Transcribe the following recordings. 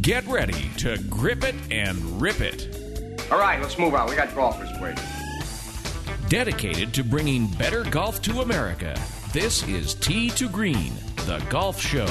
Get ready to grip it and rip it. All right, let's move on. We got golfers waiting. Dedicated to bringing better golf to America, this is Tee to Green, the golf show.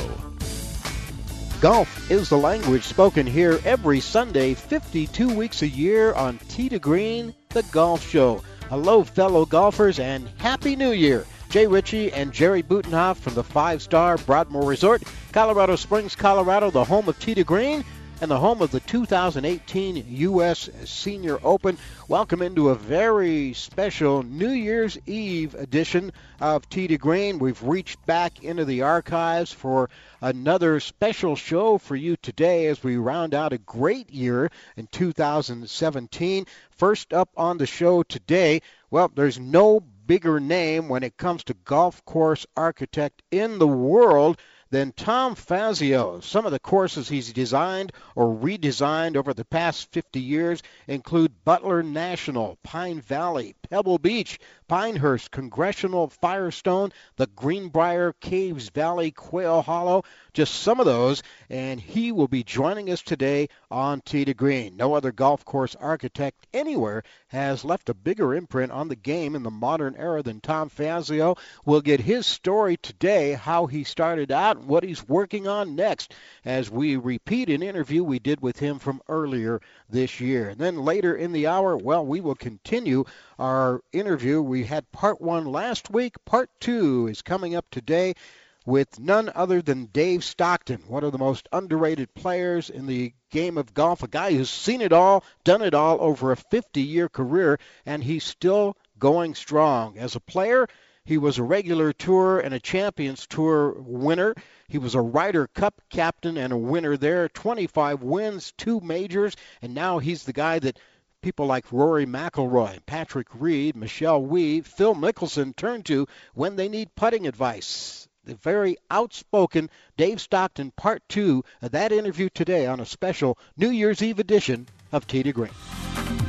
Golf is the language spoken here every Sunday, 52 weeks a year on Tee to Green, the golf show. Hello, fellow golfers, and Happy New Year! Jay Ritchie and Jerry Butenhoff from the five star Broadmoor Resort, Colorado Springs, Colorado, the home of to Green and the home of the 2018 U.S. Senior Open. Welcome into a very special New Year's Eve edition of to Green. We've reached back into the archives for another special show for you today as we round out a great year in 2017. First up on the show today, well, there's no bigger name when it comes to golf course architect in the world than Tom Fazio. Some of the courses he's designed or redesigned over the past 50 years include Butler National, Pine Valley, Pebble Beach, Pinehurst, Congressional, Firestone, the Greenbrier, Caves Valley, Quail Hollow, just some of those. And he will be joining us today on Tee to Green. No other golf course architect anywhere has left a bigger imprint on the game in the modern era than Tom Fazio. We'll get his story today, how he started out, and what he's working on next, as we repeat an interview we did with him from earlier this year. And then later in the hour, well, we will continue our interview. We had part one last week. Part two is coming up today with none other than Dave Stockton, one of the most underrated players in the game of golf, a guy who's seen it all, done it all over a 50 year career, and he's still going strong. As a player, he was a regular tour and a Champions Tour winner. He was a Ryder Cup captain and a winner there, 25 wins, two majors, and now he's the guy that people like Rory McIlroy, Patrick Reed, Michelle Wie, Phil Mickelson turn to when they need putting advice. The very outspoken Dave Stockton, part two of that interview today on a special New Year's Eve edition of to Green.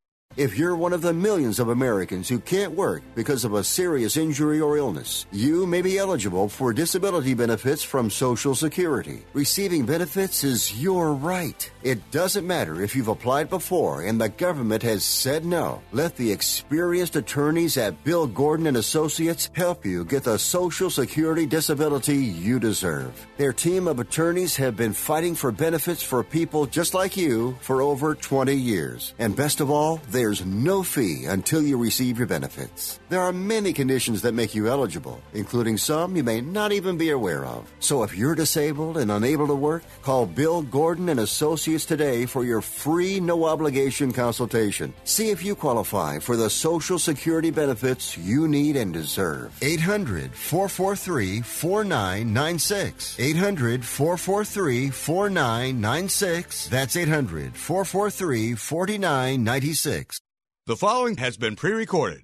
If you're one of the millions of Americans who can't work because of a serious injury or illness, you may be eligible for disability benefits from Social Security. Receiving benefits is your right. It doesn't matter if you've applied before and the government has said no. Let the experienced attorneys at Bill Gordon and Associates help you get the Social Security disability you deserve. Their team of attorneys have been fighting for benefits for people just like you for over 20 years. And best of all, there's no fee until you receive your benefits. There are many conditions that make you eligible, including some you may not even be aware of. So if you're disabled and unable to work, call Bill Gordon and Associates today for your free no obligation consultation. See if you qualify for the Social Security benefits you need and deserve. 800 443 4996. 800 443 4996. That's 800 443 4996. The following has been pre recorded.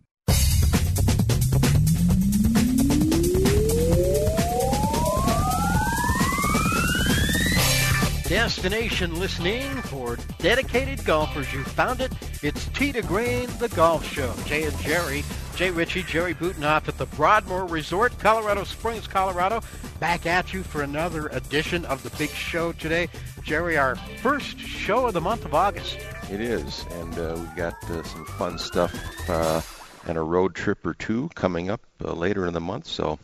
Destination listening for dedicated golfers. You found it. It's Tee to Green, the golf show. Jay and Jerry, Jay Ritchie, Jerry Butenoff at the Broadmoor Resort, Colorado Springs, Colorado. Back at you for another edition of the big show today. Jerry, our first show of the month of August. It is, and uh, we've got uh, some fun stuff uh, and a road trip or two coming up uh, later in the month. So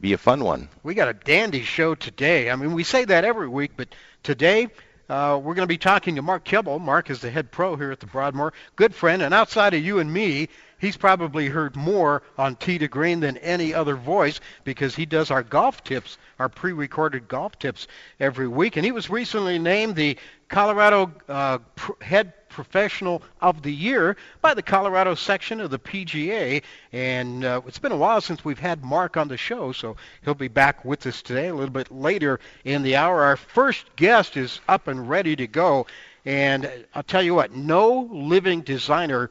be a fun one. We got a dandy show today. I mean, we say that every week, but today uh, we're going to be talking to Mark Kibble. Mark is the head pro here at the Broadmoor, good friend, and outside of you and me, he's probably heard more on to Green than any other voice because he does our golf tips, our pre-recorded golf tips every week. And he was recently named the Colorado uh, head professional of the year by the Colorado section of the PGA. And uh, it's been a while since we've had Mark on the show, so he'll be back with us today a little bit later in the hour. Our first guest is up and ready to go. And I'll tell you what, no living designer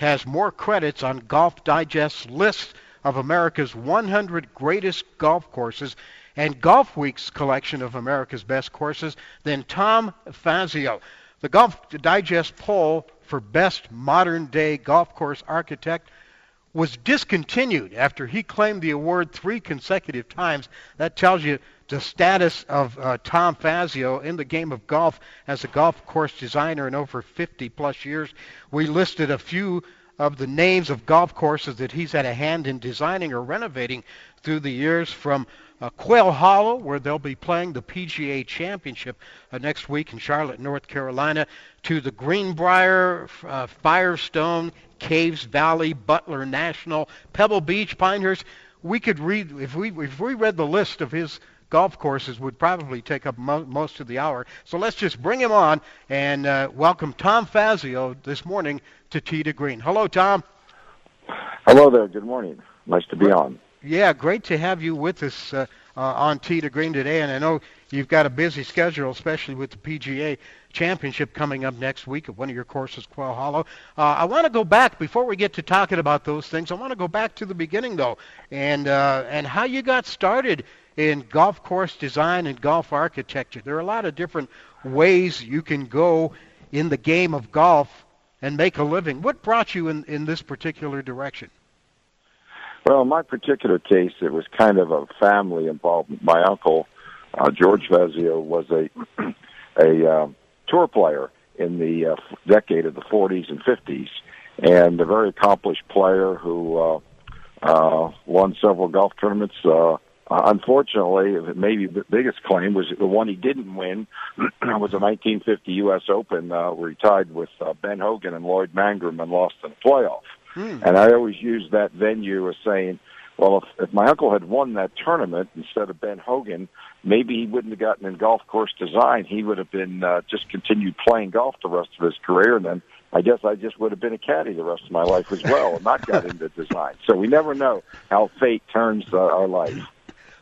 has more credits on Golf Digest's list of America's 100 greatest golf courses and Golf Week's collection of America's best courses than Tom Fazio. The Golf Digest poll for best modern day golf course architect was discontinued after he claimed the award three consecutive times. That tells you the status of uh, Tom Fazio in the game of golf as a golf course designer in over 50 plus years. We listed a few of the names of golf courses that he's had a hand in designing or renovating through the years from uh, Quail Hollow, where they'll be playing the PGA Championship uh, next week in Charlotte, North Carolina, to the Greenbrier, uh, Firestone, Caves Valley, Butler National, Pebble Beach, Pinehurst. We could read if we if we read the list of his golf courses would probably take up mo- most of the hour. So let's just bring him on and uh, welcome Tom Fazio this morning to Tee to Green. Hello, Tom. Hello there. Good morning. Nice to be on. Yeah, great to have you with us uh, uh, on Tee to Green today. And I know you've got a busy schedule, especially with the PGA Championship coming up next week at one of your courses, Quail Hollow. Uh, I want to go back before we get to talking about those things. I want to go back to the beginning though, and uh, and how you got started in golf course design and golf architecture. There are a lot of different ways you can go in the game of golf and make a living. What brought you in, in this particular direction? Well, in my particular case, it was kind of a family involvement. My uncle, uh, George Fazio, was a a uh, tour player in the uh, decade of the 40s and 50s, and a very accomplished player who uh, uh, won several golf tournaments. Uh, unfortunately, maybe the biggest claim was the one he didn't win was the 1950 U.S. Open, uh, where he tied with uh, Ben Hogan and Lloyd Mangrum and lost in the playoff. Hmm. And I always use that venue as saying, well, if, if my uncle had won that tournament instead of Ben Hogan, maybe he wouldn't have gotten in golf course design. He would have been uh, just continued playing golf the rest of his career, and then I guess I just would have been a caddy the rest of my life as well, and not got into design. So we never know how fate turns uh, our life.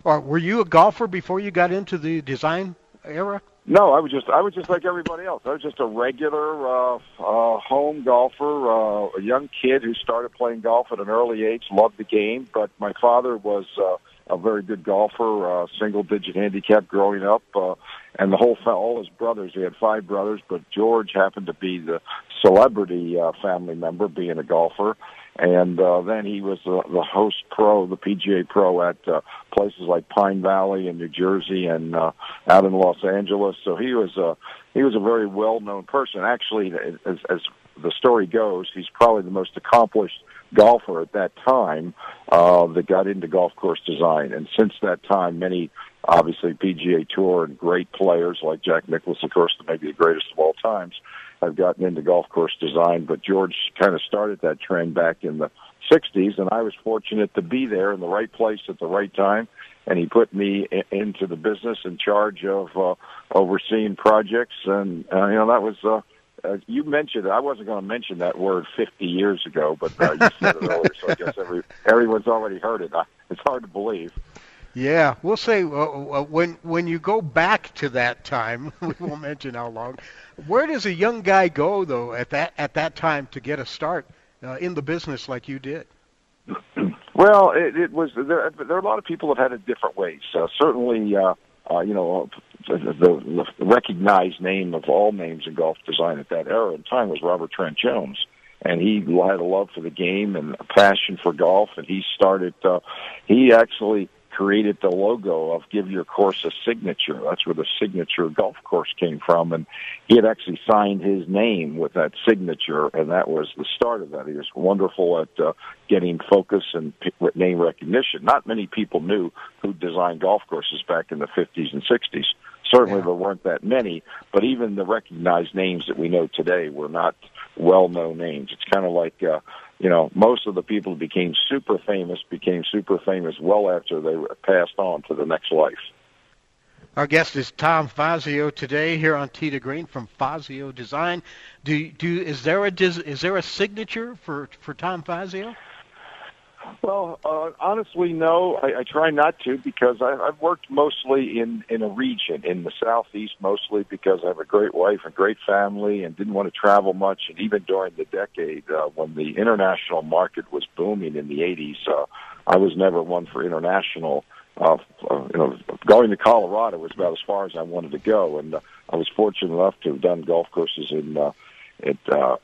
Or were you a golfer before you got into the design era? No, I was just I was just like everybody else. I was just a regular uh, uh, home golfer, uh, a young kid who started playing golf at an early age. Loved the game, but my father was uh, a very good golfer, uh, single digit handicap growing up, uh, and the whole all his brothers. He had five brothers, but George happened to be the celebrity uh, family member, being a golfer. And uh, then he was uh, the host pro, the PGA pro at uh, places like Pine Valley in New Jersey and uh, out in Los Angeles. So he was a he was a very well known person. Actually, as, as the story goes, he's probably the most accomplished golfer at that time uh, that got into golf course design. And since that time, many obviously PGA Tour and great players like Jack Nicklaus, of course, maybe the greatest of all times, have gotten into golf course design. But George kind of started that trend back in the 60s, and I was fortunate to be there in the right place at the right time. And he put me into the business in charge of uh, overseeing projects, and uh, you know that was uh, uh, you mentioned I wasn't going to mention that word 50 years ago, but uh, you said it earlier, so I guess every, everyone's already heard it. It's hard to believe. Yeah, we'll say uh, uh, when when you go back to that time, we won't mention how long. Where does a young guy go though at that at that time to get a start uh, in the business like you did? Well, it, it was there. There are a lot of people that had it different ways. Uh, certainly, uh, uh, you know, the, the recognized name of all names in golf design at that era and time was Robert Trent Jones. And he had a love for the game and a passion for golf. And he started, uh, he actually created the logo of Give Your Course a Signature. That's where the signature golf course came from. And he had actually signed his name with that signature, and that was the start of that. He was wonderful at uh, getting focus and name recognition. Not many people knew who designed golf courses back in the 50s and 60s. Certainly yeah. there weren't that many, but even the recognized names that we know today were not well-known names. It's kind of like, uh, you know, most of the people who became super famous became super famous well after they passed on to the next life. Our guest is Tom Fazio today here on to Green from Fazio Design. Do do is there a is there a signature for for Tom Fazio? Well, uh, honestly, no. I, I try not to because I, I've worked mostly in in a region in the southeast, mostly because I have a great wife and great family, and didn't want to travel much. And even during the decade uh, when the international market was booming in the '80s, uh, I was never one for international. Uh, uh, you know, going to Colorado was about as far as I wanted to go, and uh, I was fortunate enough to have done golf courses in uh, at uh,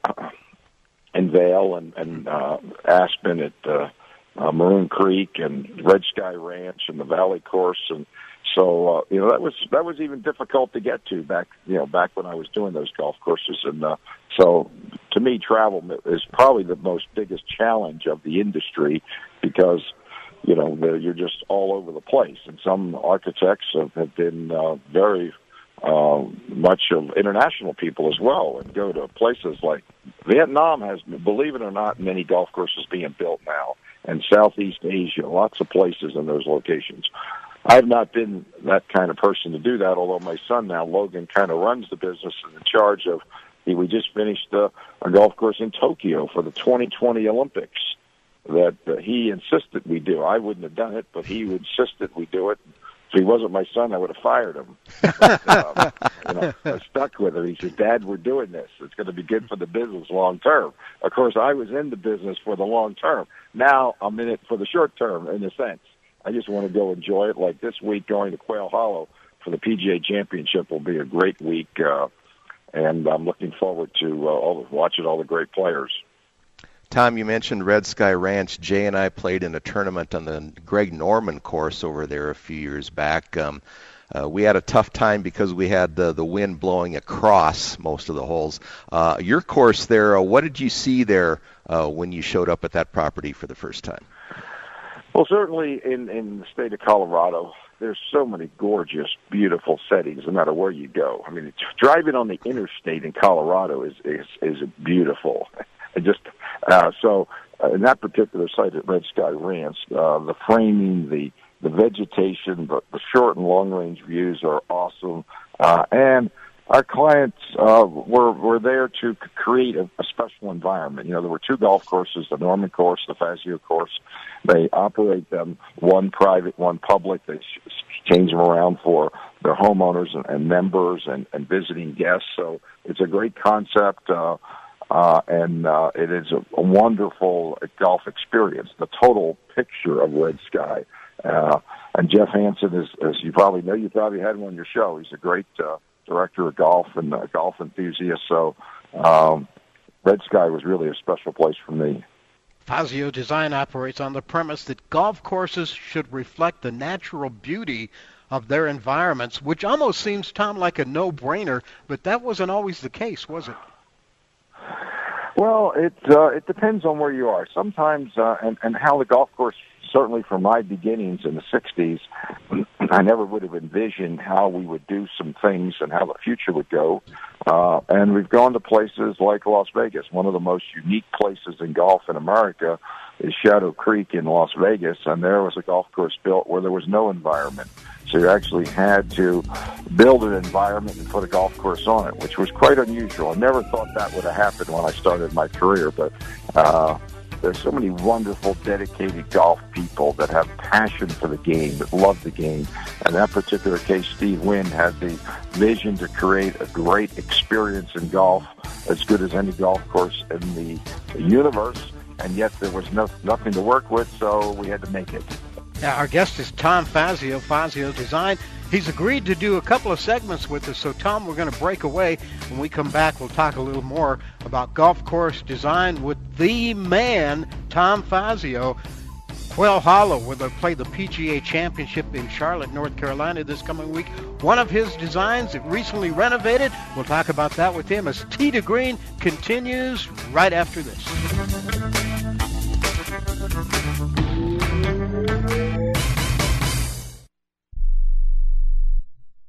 in Vail and, and uh, Aspen at. Uh, uh, Maroon Creek and Red Sky Ranch and the Valley Course, and so uh, you know that was that was even difficult to get to back you know back when I was doing those golf courses, and uh, so to me, travel is probably the most biggest challenge of the industry because you know you're just all over the place, and some architects have, have been uh, very uh, much of international people as well, and go to places like Vietnam has, believe it or not, many golf courses being built now and Southeast Asia, lots of places in those locations. I've not been that kind of person to do that, although my son now, Logan, kind of runs the business and in charge of. We just finished uh, a golf course in Tokyo for the 2020 Olympics that uh, he insisted we do. I wouldn't have done it, but he insisted we do it. If he wasn't my son, I would have fired him. But, um, you know, I stuck with him. He said, "Dad, we're doing this. It's going to be good for the business long term." Of course, I was in the business for the long term. Now I'm in it for the short term, in a sense. I just want to go enjoy it. Like this week, going to Quail Hollow for the PGA Championship will be a great week, uh, and I'm looking forward to uh, all, watching all the great players. Tom, you mentioned Red Sky Ranch. Jay and I played in a tournament on the Greg Norman course over there a few years back. Um, uh, we had a tough time because we had the, the wind blowing across most of the holes. Uh, your course there, uh, what did you see there uh, when you showed up at that property for the first time? Well, certainly in, in the state of Colorado, there's so many gorgeous, beautiful settings no matter where you go. I mean, driving on the interstate in Colorado is is, is beautiful. I just uh, so uh, in that particular site at Red Sky Ranch, uh, the framing, the the vegetation, the, the short and long range views are awesome, uh, and our clients uh, were were there to create a, a special environment. You know, there were two golf courses: the Norman course, the Fazio course. They operate them one private, one public. They change them around for their homeowners and, and members and, and visiting guests. So it's a great concept. Uh, uh, and uh, it is a, a wonderful golf experience. The total picture of Red Sky. Uh, and Jeff Hansen is, as you probably know, you probably had him on your show. He's a great uh, director of golf and uh, golf enthusiast. So, um, Red Sky was really a special place for me. Fazio Design operates on the premise that golf courses should reflect the natural beauty of their environments, which almost seems, Tom, like a no-brainer, but that wasn't always the case, was it? Well, it uh, it depends on where you are. Sometimes, uh, and and how the golf course. Certainly, from my beginnings in the '60s, I never would have envisioned how we would do some things and how the future would go. Uh, and we've gone to places like Las Vegas, one of the most unique places in golf in America is Shadow Creek in Las Vegas, and there was a golf course built where there was no environment. You actually had to build an environment and put a golf course on it, which was quite unusual. I never thought that would have happened when I started my career, but uh, there's so many wonderful, dedicated golf people that have passion for the game, that love the game. In that particular case, Steve Wynn had the vision to create a great experience in golf, as good as any golf course in the universe and yet there was no, nothing to work with, so we had to make it. Our guest is Tom Fazio, Fazio Design. He's agreed to do a couple of segments with us, so Tom, we're going to break away. When we come back, we'll talk a little more about golf course design with the man, Tom Fazio. Quail Hollow, where they play the PGA Championship in Charlotte, North Carolina this coming week. One of his designs, recently renovated. We'll talk about that with him as Tee to Green continues right after this.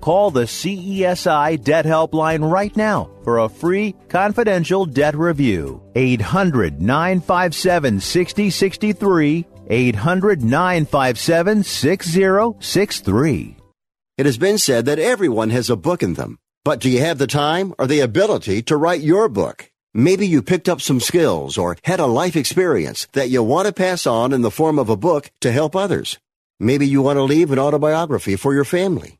Call the CESI Debt Helpline right now for a free confidential debt review. 800 957 6063. 800 957 6063. It has been said that everyone has a book in them. But do you have the time or the ability to write your book? Maybe you picked up some skills or had a life experience that you want to pass on in the form of a book to help others. Maybe you want to leave an autobiography for your family.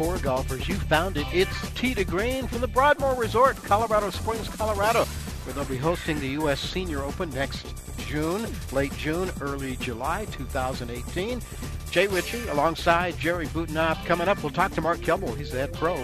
For golfers. You found it. It's to Green from the Broadmoor Resort, Colorado Springs, Colorado. where they'll be hosting the U.S. Senior Open next June, late June, early July 2018. Jay Ritchie alongside Jerry Butenoff coming up. We'll talk to Mark Kibble. He's the head pro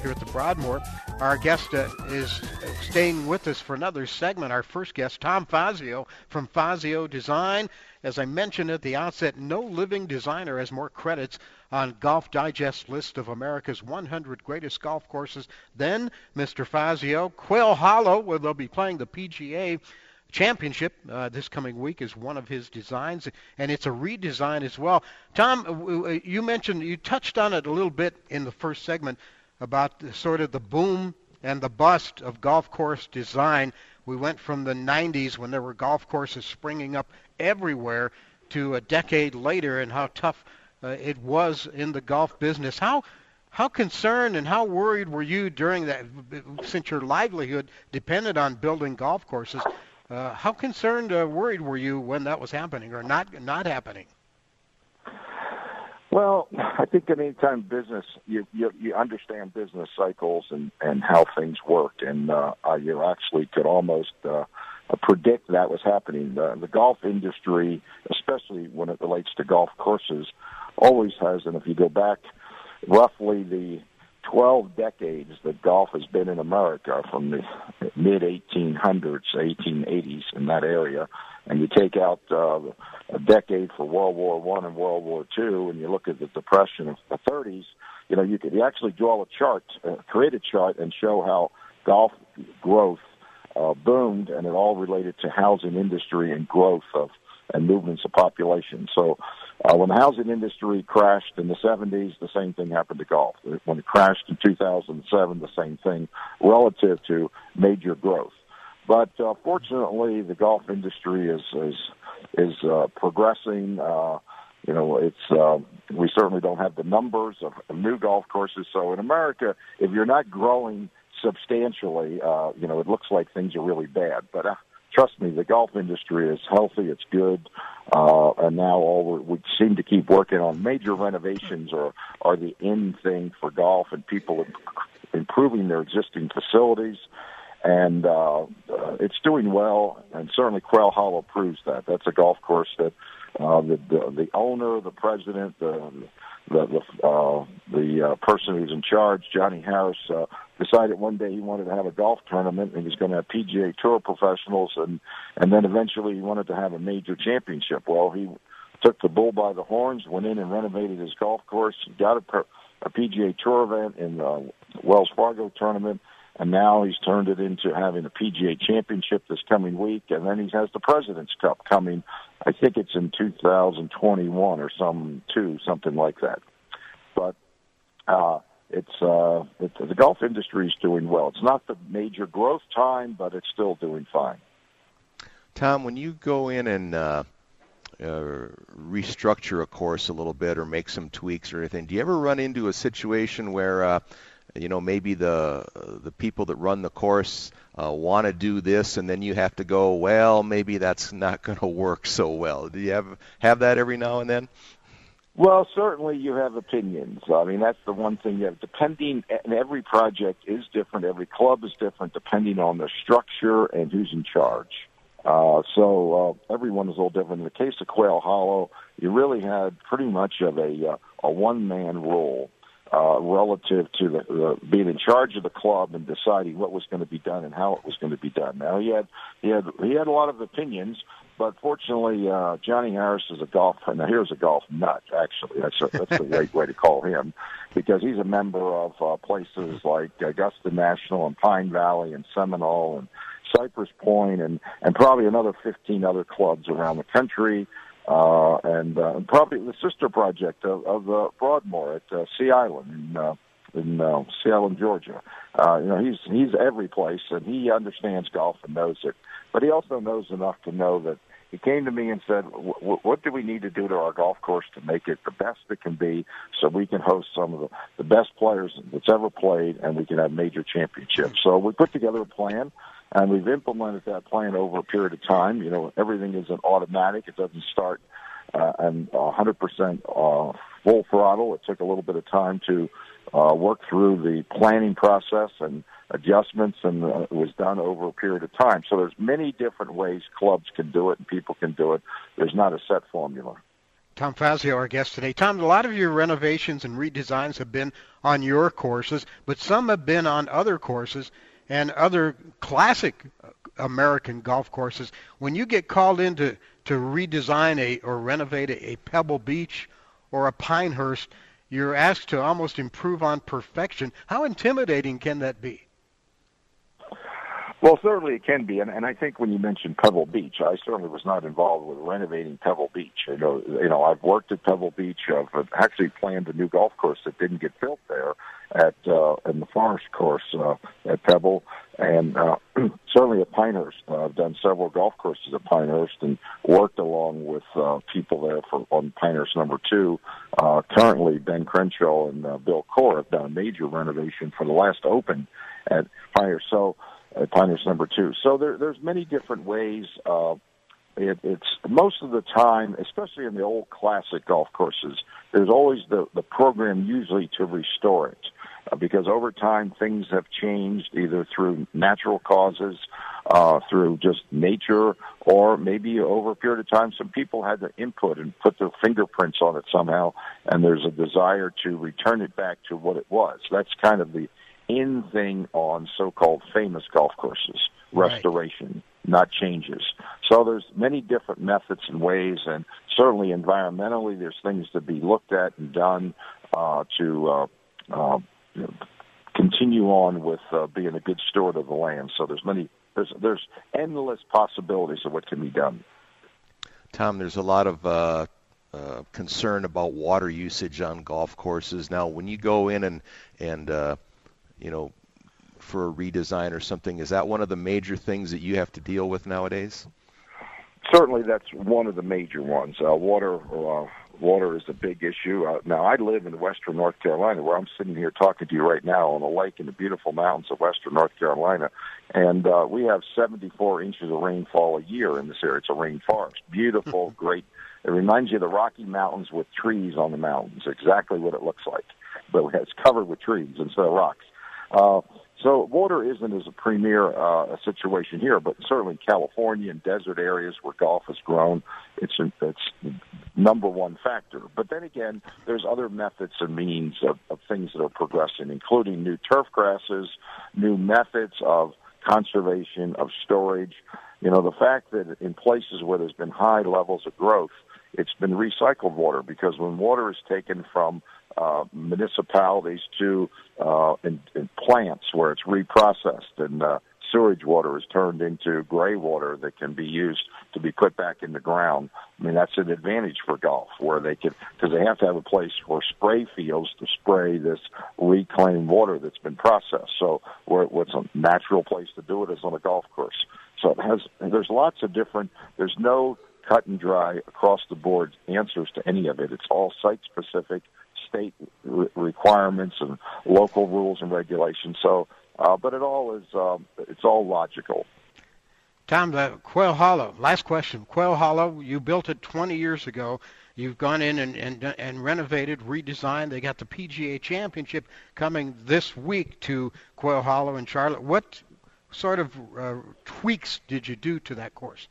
here at the Broadmoor. Our guest uh, is staying with us for another segment. Our first guest, Tom Fazio from Fazio Design. As I mentioned at the outset, no living designer has more credits on Golf Digest's list of America's 100 greatest golf courses than Mr. Fazio. Quail Hollow, where they'll be playing the PGA Championship uh, this coming week, is one of his designs, and it's a redesign as well. Tom, uh, you mentioned you touched on it a little bit in the first segment about sort of the boom and the bust of golf course design. We went from the 90s when there were golf courses springing up everywhere to a decade later and how tough uh, it was in the golf business. How how concerned and how worried were you during that since your livelihood depended on building golf courses? Uh, how concerned or uh, worried were you when that was happening or not not happening? Well, I think that anytime business, you you, you understand business cycles and and how things work, and uh, you actually could almost uh, predict that was happening. The, the golf industry, especially when it relates to golf courses, always has, and if you go back roughly the 12 decades that golf has been in America from the mid 1800s, 1880s in that area, and you take out uh, a decade for World War One and World War Two, and you look at the Depression of the 30s, you know, you could you actually draw a chart, uh, create a chart, and show how golf growth uh, boomed, and it all related to housing industry and growth of and movements of population. So uh, when the housing industry crashed in the 70s, the same thing happened to golf. When it crashed in 2007, the same thing relative to major growth. But uh, fortunately, the golf industry is is is uh, progressing. Uh, you know, it's uh, we certainly don't have the numbers of, of new golf courses. So in America, if you're not growing substantially, uh, you know, it looks like things are really bad. But uh, trust me, the golf industry is healthy. It's good. Uh, and now all we we seem to keep working on major renovations or are the in thing for golf and people improving their existing facilities. And uh, uh, it's doing well, and certainly Quail Hollow proves that. That's a golf course that uh, the, the the owner, the president, the the the, uh, the uh, person who's in charge, Johnny Harris, uh, decided one day he wanted to have a golf tournament and he was going to have PGA Tour professionals and and then eventually he wanted to have a major championship. Well, he took the bull by the horns, went in and renovated his golf course, got a, a PGA Tour event in the Wells Fargo tournament, and now he's turned it into having a PGA Championship this coming week, and then he has the President's Cup coming. I think it's in 2021 or some two, something like that. But uh, it's uh, it, the golf industry is doing well. It's not the major growth time, but it's still doing fine. Tom, when you go in and uh, uh, restructure a course a little bit or make some tweaks or anything, do you ever run into a situation where uh, you know maybe the the people that run the course uh, want to do this, and then you have to go, well, maybe that's not going to work so well. Do you have have that every now and then? Well, certainly you have opinions. I mean, that's the one thing you have. Depending, and every project is different. Every club is different, depending on the structure and who's in charge. Uh, so uh, everyone is a little different. In the case of Quail Hollow, you really had pretty much of a uh, a one man rule uh, relative to the, the being in charge of the club and deciding what was going to be done and how it was going to be done. Now he had he had he had a lot of opinions, but fortunately, uh, Johnny Harris is a golf. Now here's a golf nut. Actually, that's a, that's the right way to call him, because he's a member of uh, places like Augusta National and Pine Valley and Seminole and Cypress Point and and probably another 15 other clubs around the country. Uh, and uh, probably the sister project of, of uh, Broadmoor at uh, Sea Island in uh, in uh, Sea Island, Georgia. Uh, you know, he's he's every place, and he understands golf and knows it. But he also knows enough to know that he came to me and said, "What do we need to do to our golf course to make it the best it can be, so we can host some of the, the best players that's ever played, and we can have major championships?" So we put together a plan, and we've implemented that plan over a period of time. You know, everything isn't automatic; it doesn't start uh, and 100% uh, full throttle. It took a little bit of time to uh, work through the planning process and adjustments, and uh, it was done over a period of time. So there's many different ways clubs can do it and people can do it. There's not a set formula. Tom Fazio, our guest today. Tom, a lot of your renovations and redesigns have been on your courses, but some have been on other courses and other classic American golf courses. When you get called in to, to redesign a or renovate a, a Pebble Beach or a Pinehurst, you're asked to almost improve on perfection. How intimidating can that be? Well, certainly it can be, and, and I think when you mentioned Pebble Beach, I certainly was not involved with renovating Pebble Beach. You know, you know, I've worked at Pebble Beach. I've actually planned a new golf course that didn't get built there at uh, in the Forest Course uh, at Pebble, and uh, certainly at Pinehurst. Uh, I've done several golf courses at Pinehurst and worked along with uh, people there for on Pinehurst number two. Uh, currently, Ben Crenshaw and uh, Bill Coore have done a major renovation for the last Open at Pinehurst. So at Pinehurst number two. So there, there's many different ways. Uh, it, it's most of the time, especially in the old classic golf courses, there's always the, the program usually to restore it. Uh, because over time things have changed either through natural causes, uh, through just nature, or maybe over a period of time some people had to input and put their fingerprints on it somehow, and there's a desire to return it back to what it was. That's kind of the in thing on so-called famous golf courses, restoration, right. not changes. So there's many different methods and ways, and certainly environmentally, there's things to be looked at and done uh, to uh, uh, continue on with uh, being a good steward of the land. So there's many, there's there's endless possibilities of what can be done. Tom, there's a lot of uh, uh, concern about water usage on golf courses. Now, when you go in and and uh, you know, for a redesign or something. Is that one of the major things that you have to deal with nowadays? Certainly, that's one of the major ones. Uh, water, uh, water is a big issue. Uh, now, I live in western North Carolina, where I'm sitting here talking to you right now on a lake in the beautiful mountains of western North Carolina, and uh, we have 74 inches of rainfall a year in this area. It's a rainforest, beautiful, great. It reminds you of the Rocky Mountains with trees on the mountains. Exactly what it looks like, but it's covered with trees instead of rocks. Uh, so water isn't as a premier uh, situation here, but certainly California and desert areas where golf has grown, it's it's number one factor. But then again, there's other methods and means of, of things that are progressing, including new turf grasses, new methods of conservation of storage. You know, the fact that in places where there's been high levels of growth, it's been recycled water because when water is taken from uh, municipalities to uh, in, in plants where it's reprocessed and uh, sewage water is turned into gray water that can be used to be put back in the ground. I mean, that's an advantage for golf where they can, because they have to have a place for spray fields to spray this reclaimed water that's been processed. So where, what's a natural place to do it is on a golf course. So it has, there's lots of different, there's no cut and dry across the board answers to any of it. It's all site specific state re- requirements and local rules and regulations. So, uh, but it all is um, it's all logical. Tom, the Quail Hollow. Last question. Quail Hollow. You built it 20 years ago. You've gone in and, and and renovated, redesigned. They got the PGA Championship coming this week to Quail Hollow in Charlotte. What sort of uh, tweaks did you do to that course?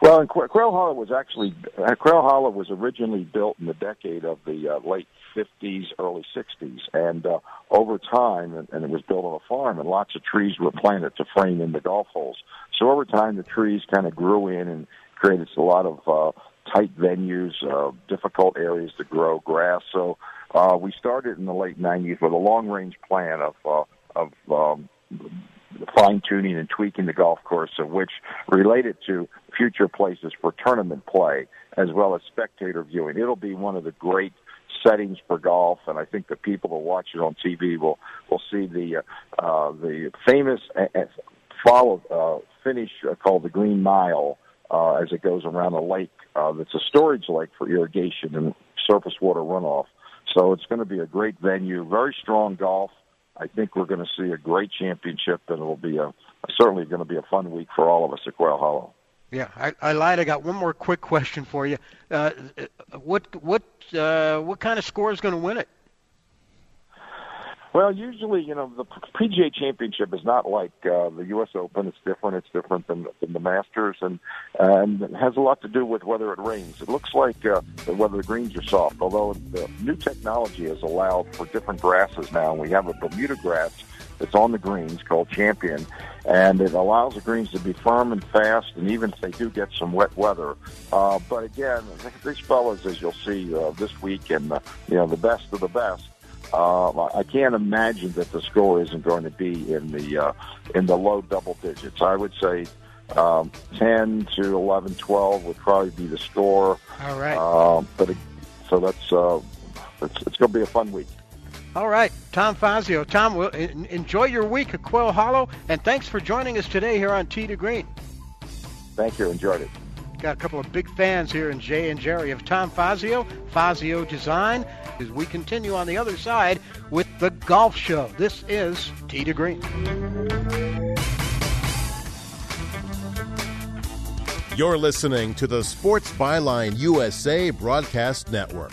Well, and Quail Hollow was actually uh, Quail Hollow was originally built in the decade of the uh, late 50s, early 60s, and uh, over time, and, and it was built on a farm, and lots of trees were planted to frame in the golf holes. So over time, the trees kind of grew in and created a lot of uh, tight venues, uh, difficult areas to grow grass. So uh, we started in the late 90s with a long range plan of uh, of um, fine tuning and tweaking the golf course, of which related to future places for tournament play as well as spectator viewing. It'll be one of the great settings for golf, and I think the people who watch it on TV will will see the uh, uh, the famous uh, follow uh, finish called the Green Mile uh, as it goes around a lake uh, that's a storage lake for irrigation and surface water runoff. So it's going to be a great venue, very strong golf. I think we're going to see a great championship, and it'll be a certainly going to be a fun week for all of us at Quail Hollow. Yeah, I, I lied. I got one more quick question for you. Uh, what what uh, what kind of score is going to win it? Well, usually, you know, the PGA Championship is not like uh, the U.S. Open. It's different. It's different than, than the Masters, and and it has a lot to do with whether it rains. It looks like uh, whether the greens are soft. Although the new technology has allowed for different grasses now. We have a Bermuda grass that's on the greens called Champion, and it allows the greens to be firm and fast, and even if they do get some wet weather. Uh, but again, these fellas, as you'll see uh, this week, and uh, you know the best of the best uh, I can't imagine that the score isn't going to be in the uh, in the low double digits. I would say um, 10 to 11, 12 would probably be the score. All right. Uh, but so that's uh, it's, it's going to be a fun week. All right, Tom Fazio. Tom, we'll, enjoy your week at Quail Hollow, and thanks for joining us today here on Tee to Green. Thank you. Enjoyed it. Got a couple of big fans here in Jay and Jerry of Tom Fazio, Fazio Design, as we continue on the other side with the golf show. This is Tee to Green. You're listening to the Sports Byline USA Broadcast Network.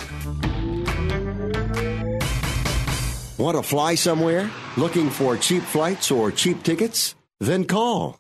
Want to fly somewhere? Looking for cheap flights or cheap tickets? Then call.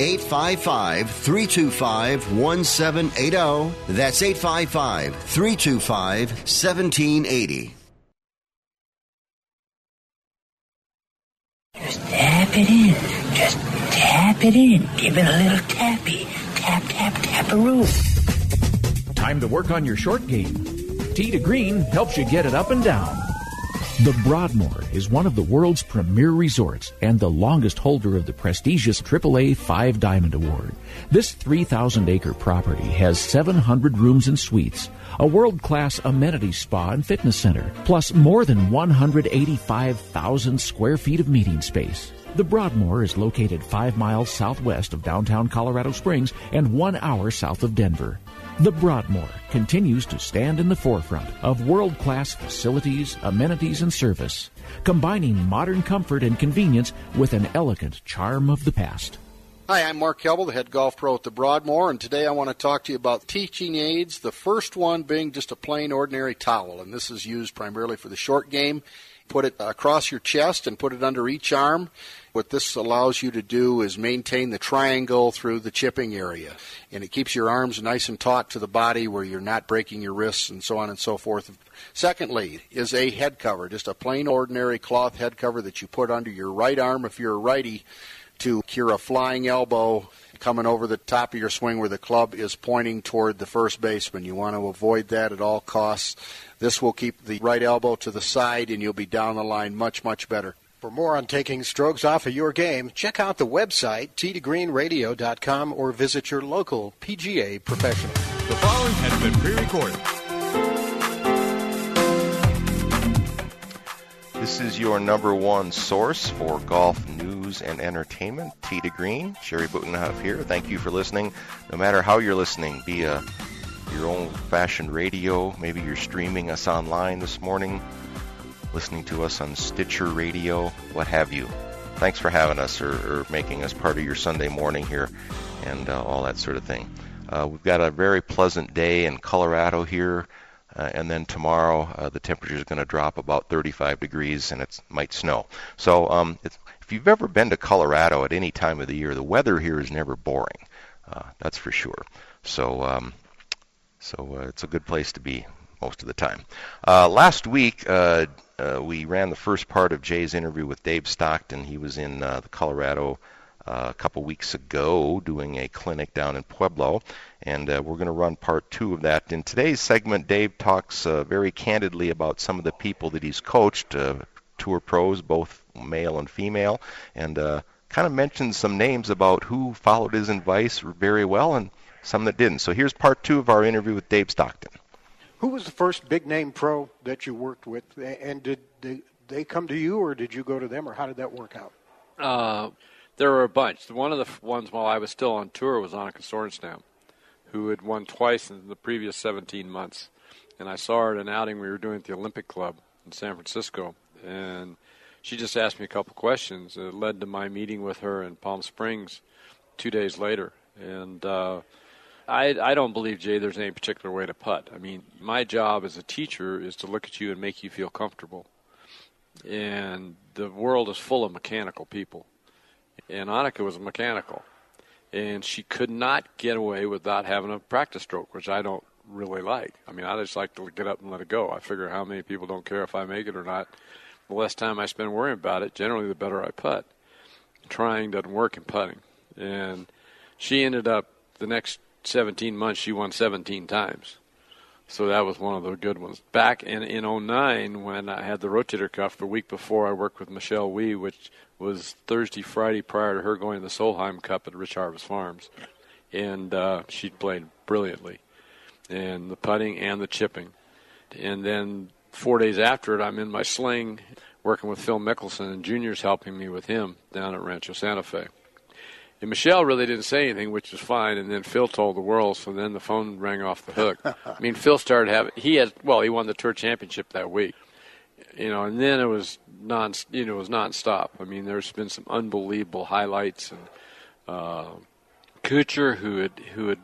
855 325 1780. That's 855 325 1780. Just tap it in. Just tap it in. Give it a little tappy. Tap, tap, tap a roof. Time to work on your short game. Tee to Green helps you get it up and down. The Broadmoor is one of the world's premier resorts and the longest holder of the prestigious AAA Five Diamond Award. This 3,000 acre property has 700 rooms and suites, a world class amenity spa and fitness center, plus more than 185,000 square feet of meeting space. The Broadmoor is located five miles southwest of downtown Colorado Springs and one hour south of Denver. The Broadmoor continues to stand in the forefront of world class facilities, amenities, and service, combining modern comfort and convenience with an elegant charm of the past. Hi, I'm Mark Kibble, the head golf pro at the Broadmoor, and today I want to talk to you about teaching aids. The first one being just a plain, ordinary towel, and this is used primarily for the short game. Put it across your chest and put it under each arm. What this allows you to do is maintain the triangle through the chipping area. And it keeps your arms nice and taut to the body where you're not breaking your wrists and so on and so forth. Secondly, is a head cover, just a plain ordinary cloth head cover that you put under your right arm if you're a righty to cure a flying elbow coming over the top of your swing where the club is pointing toward the first baseman. You want to avoid that at all costs. This will keep the right elbow to the side and you'll be down the line much, much better. For more on taking strokes off of your game, check out the website tgreenradio.com or visit your local PGA professional. The following has been pre-recorded. This is your number one source for golf news and entertainment. Tee to Green, Jerry Butenhoff here. Thank you for listening. No matter how you're listening, be via your old-fashioned radio, maybe you're streaming us online this morning, listening to us on Stitcher Radio, what have you. Thanks for having us or, or making us part of your Sunday morning here and uh, all that sort of thing. Uh, we've got a very pleasant day in Colorado here, uh, and then tomorrow uh, the temperature is going to drop about 35 degrees and it might snow. So um, if you've ever been to Colorado at any time of the year, the weather here is never boring. Uh, that's for sure. So um, so uh, it's a good place to be most of the time. Uh, last week, uh, uh, we ran the first part of Jay's interview with Dave Stockton. He was in uh, the Colorado uh, a couple weeks ago doing a clinic down in Pueblo, and uh, we're going to run part two of that. In today's segment, Dave talks uh, very candidly about some of the people that he's coached, uh, tour pros, both male and female, and kind of mentions some names about who followed his advice very well and some that didn't. So here's part two of our interview with Dave Stockton. Who was the first big name pro that you worked with, and did they, they come to you, or did you go to them, or how did that work out? Uh, there were a bunch. One of the ones while I was still on tour was Annika Sorenstam, who had won twice in the previous 17 months. And I saw her at an outing we were doing at the Olympic Club in San Francisco, and she just asked me a couple questions. It led to my meeting with her in Palm Springs two days later, and uh, I, I don't believe, Jay, there's any particular way to putt. I mean, my job as a teacher is to look at you and make you feel comfortable. And the world is full of mechanical people. And Annika was mechanical. And she could not get away without having a practice stroke, which I don't really like. I mean, I just like to get up and let it go. I figure how many people don't care if I make it or not. The less time I spend worrying about it, generally, the better I putt. Trying doesn't work in putting. And she ended up the next 17 months, she won 17 times. So that was one of the good ones. Back in, in 09, when I had the rotator cuff, the week before, I worked with Michelle Wie, which was Thursday, Friday prior to her going to the Solheim Cup at Rich Harvest Farms. And uh, she played brilliantly. And the putting and the chipping. And then four days after it, I'm in my sling working with Phil Mickelson, and Junior's helping me with him down at Rancho Santa Fe. And Michelle really didn't say anything, which was fine. And then Phil told the world, so then the phone rang off the hook. I mean, Phil started having he had well, he won the tour championship that week, you know, and then it was non, you know, it was nonstop. I mean, there's been some unbelievable highlights and uh, Kuchar, who had who had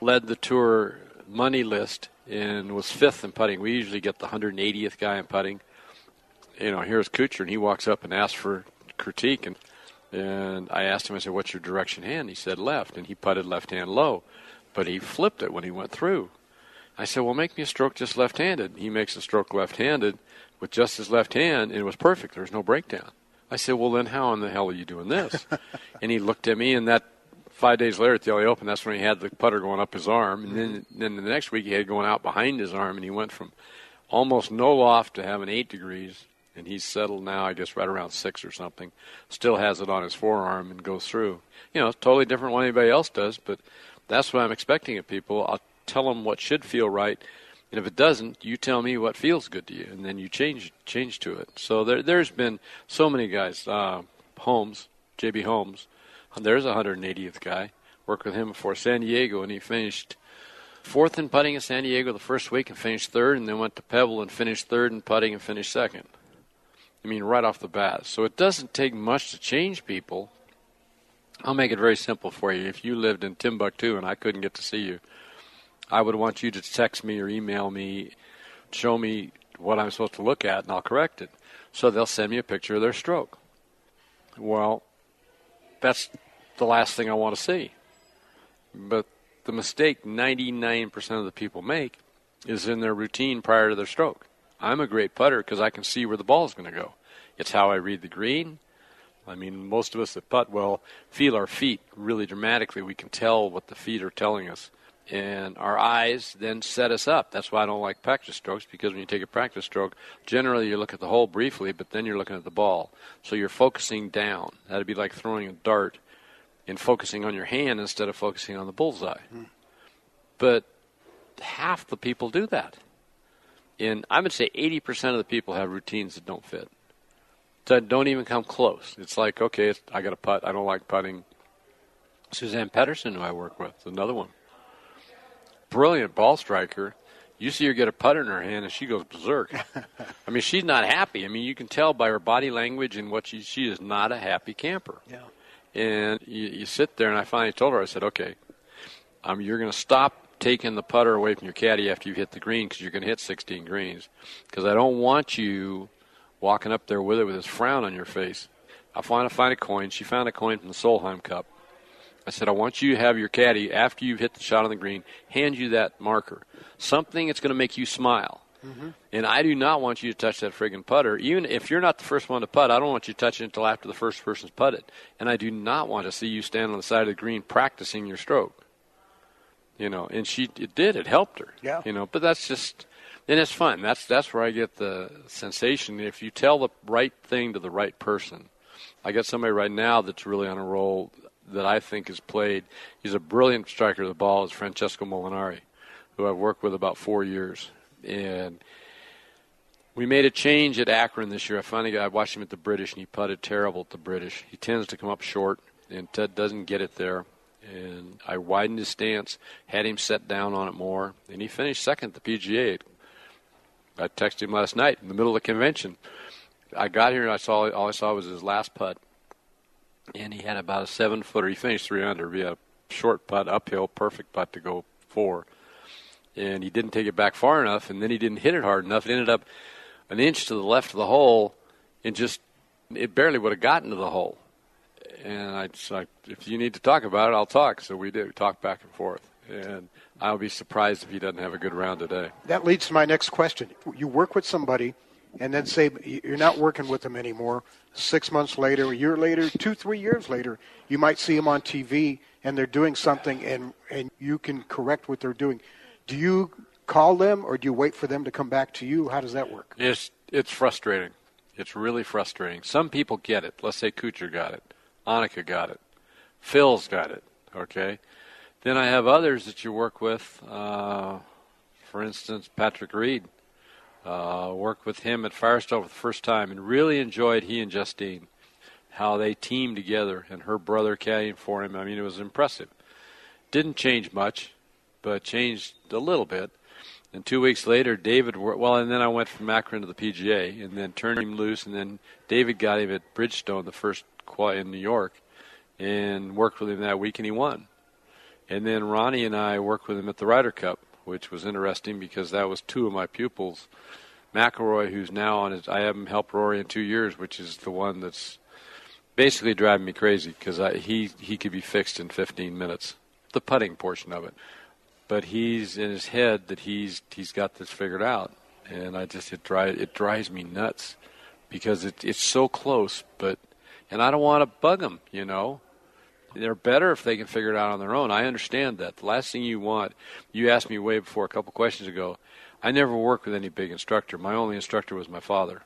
led the tour money list and was fifth in putting. We usually get the 180th guy in putting. You know, here's Kuchar, and he walks up and asks for critique and and I asked him, I said, what's your direction hand? He said left, and he putted left hand low. But he flipped it when he went through. I said, well, make me a stroke just left handed. He makes a stroke left handed with just his left hand, and it was perfect. There was no breakdown. I said, well, then how in the hell are you doing this? and he looked at me, and that five days later at the LA Open, that's when he had the putter going up his arm. And then, mm-hmm. then the next week he had going out behind his arm, and he went from almost no loft to having eight degrees and he's settled now, I guess, right around six or something. Still has it on his forearm and goes through. You know, totally different than anybody else does, but that's what I'm expecting of people. I'll tell them what should feel right, and if it doesn't, you tell me what feels good to you, and then you change change to it. So there, there's been so many guys. Uh, Holmes, JB Holmes, there's a 180th guy. Worked with him before San Diego, and he finished fourth in putting in San Diego the first week and finished third, and then went to Pebble and finished third in putting and finished second. I mean, right off the bat. So it doesn't take much to change people. I'll make it very simple for you. If you lived in Timbuktu and I couldn't get to see you, I would want you to text me or email me, show me what I'm supposed to look at, and I'll correct it. So they'll send me a picture of their stroke. Well, that's the last thing I want to see. But the mistake 99% of the people make is in their routine prior to their stroke. I'm a great putter because I can see where the ball is going to go. It's how I read the green. I mean, most of us that putt well feel our feet really dramatically. We can tell what the feet are telling us. And our eyes then set us up. That's why I don't like practice strokes because when you take a practice stroke, generally you look at the hole briefly, but then you're looking at the ball. So you're focusing down. That'd be like throwing a dart and focusing on your hand instead of focusing on the bullseye. Mm. But half the people do that. And I would say 80% of the people have routines that don't fit, that don't even come close. It's like, okay, it's, I got to putt. I don't like putting. Suzanne Pettersen, who I work with, another one. Brilliant ball striker. You see her get a putter in her hand, and she goes berserk. I mean, she's not happy. I mean, you can tell by her body language and what she she is not a happy camper. Yeah. And you, you sit there, and I finally told her, I said, okay, um, you're going to stop taking the putter away from your caddy after you hit the green because you're going to hit 16 greens. Because I don't want you walking up there with it with this frown on your face. I want to find a coin. She found a coin from the Solheim Cup. I said, I want you to have your caddy, after you've hit the shot on the green, hand you that marker. Something that's going to make you smile. Mm-hmm. And I do not want you to touch that friggin' putter. Even if you're not the first one to putt, I don't want you to touch it until after the first person's putted. And I do not want to see you stand on the side of the green practicing your stroke. You know, and she it did. It helped her. Yeah. You know, but that's just and it's fun. That's that's where I get the sensation. If you tell the right thing to the right person, I got somebody right now that's really on a roll that I think has played. He's a brilliant striker of the ball. Is Francesco Molinari, who I've worked with about four years and we made a change at Akron this year. I finally got, I watched him at the British, and he putted terrible at the British. He tends to come up short, and Ted doesn't get it there. And I widened his stance, had him set down on it more, and he finished second at the PGA. I texted him last night in the middle of the convention. I got here and I saw all I saw was his last putt, and he had about a seven footer. He finished three under. Had a short putt uphill, perfect putt to go four and he didn't take it back far enough, and then he didn't hit it hard enough. It ended up an inch to the left of the hole, and just it barely would have gotten to the hole. And I just like, if you need to talk about it, I'll talk. So we did. talk back and forth, and I'll be surprised if he doesn't have a good round today. That leads to my next question. You work with somebody, and then say you're not working with them anymore. Six months later, a year later, two, three years later, you might see them on TV, and they're doing something, and and you can correct what they're doing do you call them or do you wait for them to come back to you? How does that work? It's it's frustrating. It's really frustrating. Some people get it. Let's say Kuchar got it. Annika got it. Phil's got it. Okay. Then I have others that you work with. Uh, for instance, Patrick Reed. Uh, worked with him at Firestone for the first time and really enjoyed he and Justine how they teamed together and her brother caddying for him. I mean, it was impressive. Didn't change much but changed a little bit. And two weeks later, David, well, and then I went from Akron to the PGA, and then turned him loose, and then David got him at Bridgestone, the first qual in New York, and worked with him that week, and he won. And then Ronnie and I worked with him at the Ryder Cup, which was interesting because that was two of my pupils. McIlroy, who's now on his, I haven't helped Rory in two years, which is the one that's basically driving me crazy because he he could be fixed in 15 minutes. The putting portion of it but he's in his head that he's he's got this figured out, and I just it drives it drives me nuts because it, it's so close. But and I don't want to bug them, you know. They're better if they can figure it out on their own. I understand that. The last thing you want, you asked me way before a couple questions ago. I never worked with any big instructor. My only instructor was my father.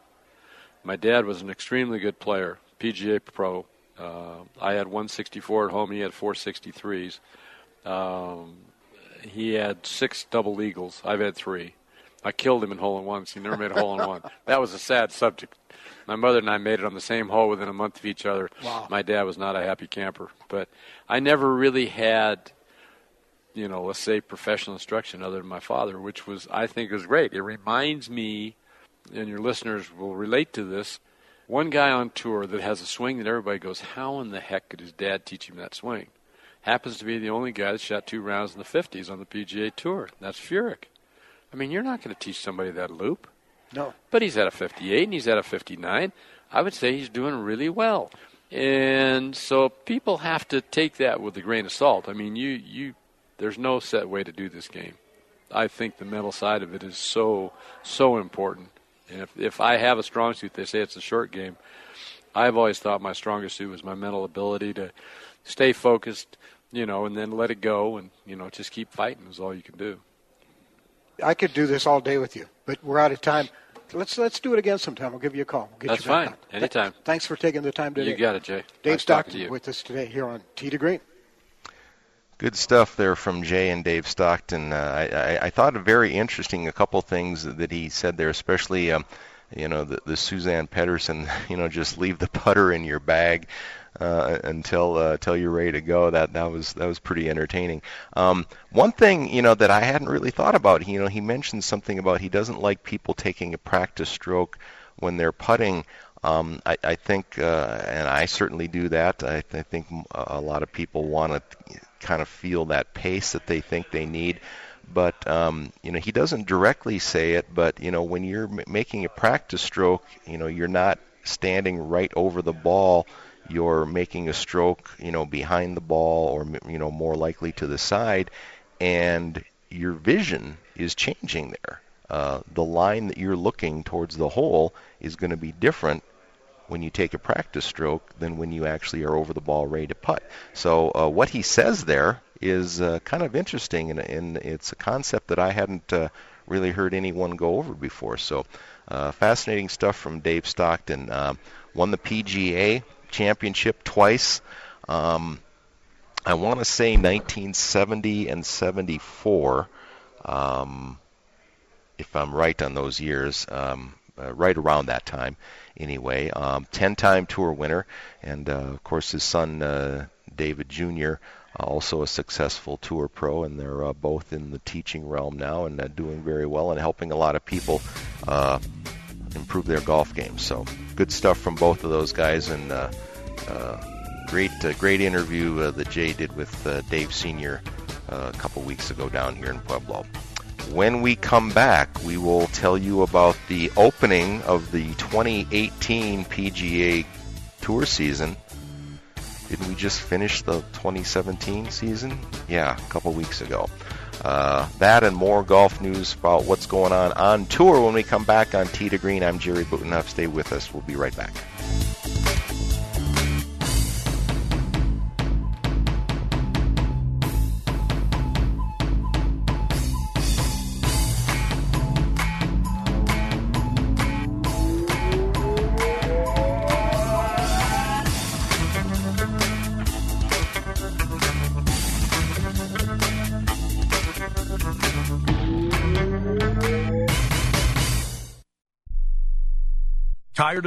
My dad was an extremely good player, PGA pro. Uh, I had 164 at home. He had 463s. Um, he had six double eagles. I've had three. I killed him in hole in ones. He never made a hole in one. That was a sad subject. My mother and I made it on the same hole within a month of each other. Wow. My dad was not a happy camper, but I never really had you know, let's say professional instruction other than my father, which was I think is great. It reminds me, and your listeners will relate to this. One guy on tour that has a swing that everybody goes, "How in the heck could his dad teach him that swing?" Happens to be the only guy that shot two rounds in the 50s on the PGA Tour. That's Furyk. I mean, you're not going to teach somebody that loop. No. But he's at a 58 and he's at a 59. I would say he's doing really well. And so people have to take that with a grain of salt. I mean, you, you, there's no set way to do this game. I think the mental side of it is so, so important. And if, if I have a strong suit, they say it's a short game. I've always thought my strongest suit was my mental ability to stay focused, you know, and then let it go and, you know, just keep fighting is all you can do. I could do this all day with you, but we're out of time. Let's let's do it again sometime. I'll give you a call. We'll get That's you fine. on. Anytime. Thanks for taking the time today. You got it, Jay. Dave Nice talking to Stockton you. with us today here on Tee to Green. Good stuff there from Jay and Dave Stockton. Uh, I, I, I thought it very interesting a couple things that he said there, especially um, you know the, the Suzanne Pettersen. You know, just leave the putter in your bag uh, until uh, until you're ready to go. That that was that was pretty entertaining. Um, one thing you know that I hadn't really thought about. You know, he mentioned something about he doesn't like people taking a practice stroke when they're putting. Um, I, I think, uh, and I certainly do that. I, I think a lot of people want to kind of feel that pace that they think they need. But um, you know, he doesn't directly say it. But you know, when you're m- making a practice stroke, you know, you're not standing right over the ball. You're making a stroke, you know, behind the ball, or you know, more likely to the side, and your vision is changing there. Uh, the line that you're looking towards the hole is going to be different when you take a practice stroke than when you actually are over the ball ready to putt. So uh, what he says there is uh, kind of interesting, and, and it's a concept that I hadn't uh, really heard anyone go over before. So uh, fascinating stuff from Dave Stockton. Um, won the PGA championship twice. Um, I want to say 1970 and 74. Um, if I'm right on those years, um, uh, right around that time, anyway. Um, 10-time tour winner, and uh, of course his son uh, David Jr. also a successful tour pro, and they're uh, both in the teaching realm now and uh, doing very well and helping a lot of people uh, improve their golf game. So good stuff from both of those guys, and uh, uh, great uh, great interview uh, that Jay did with uh, Dave Senior a couple weeks ago down here in Pueblo. When we come back, we will tell you about the opening of the 2018 PGA Tour season. Didn't we just finish the 2017 season? Yeah, a couple weeks ago. Uh, that and more golf news about what's going on on tour when we come back on Tee to Green. I'm Jerry Butenhoff. Stay with us. We'll be right back.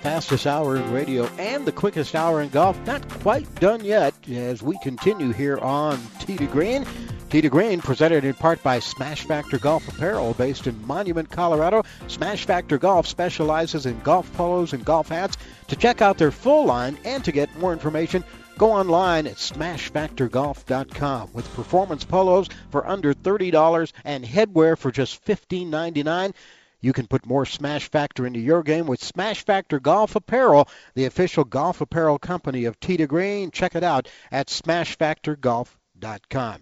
Fastest hour in radio and the quickest hour in golf. Not quite done yet as we continue here on to Green. To Green presented in part by Smash Factor Golf Apparel based in Monument, Colorado. Smash Factor Golf specializes in golf polos and golf hats. To check out their full line and to get more information, Go online at smashfactorgolf.com with performance polos for under $30 and headwear for just $15.99. You can put more Smash Factor into your game with Smash Factor Golf Apparel, the official golf apparel company of to Green. Check it out at smashfactorgolf.com.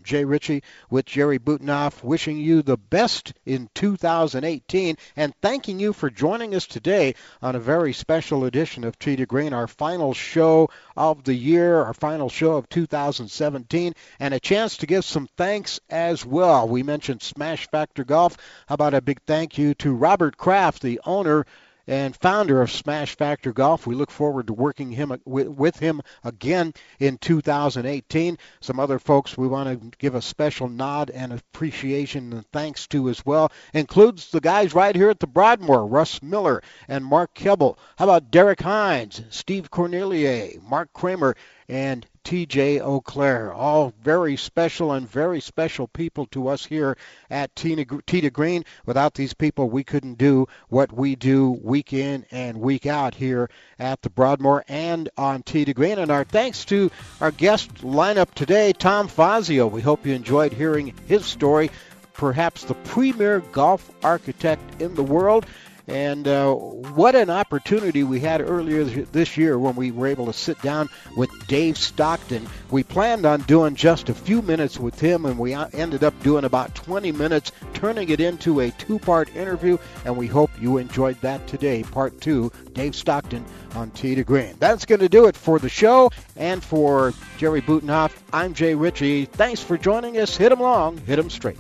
Jay Ritchie with Jerry Butenoff wishing you the best in 2018 and thanking you for joining us today on a very special edition of Tee to Green, our final show of the year, our final show of 2017, and a chance to give some thanks as well. We mentioned Smash Factor Golf. How about a big thank you to Robert Kraft, the owner and founder of Smash Factor Golf. We look forward to working him with him again in 2018. Some other folks we want to give a special nod and appreciation and thanks to as well includes the guys right here at the Broadmoor, Russ Miller and Mark Kibble. How about Derek Hines, Steve Cornelier, Mark Kramer, and TJ Auclair. All very special and very special people to us here at to Green. Without these people, we couldn't do what we do week in and week out here at the Broadmoor and on Tee to Green. And our thanks to our guest lineup today, Tom Fazio. We hope you enjoyed hearing his story. Perhaps the premier golf architect in the world. And uh, what an opportunity we had earlier this year when we were able to sit down with Dave Stockton. We planned on doing just a few minutes with him, and we uh, ended up doing about 20 minutes, turning it into a two part interview. And we hope you enjoyed that today, part two. Dave Stockton on Tee to Green. That's going to do it for the show and for Jerry Butenoff. I'm Jay Ritchie. Thanks for joining us. Hit 'em long, hit 'em straight.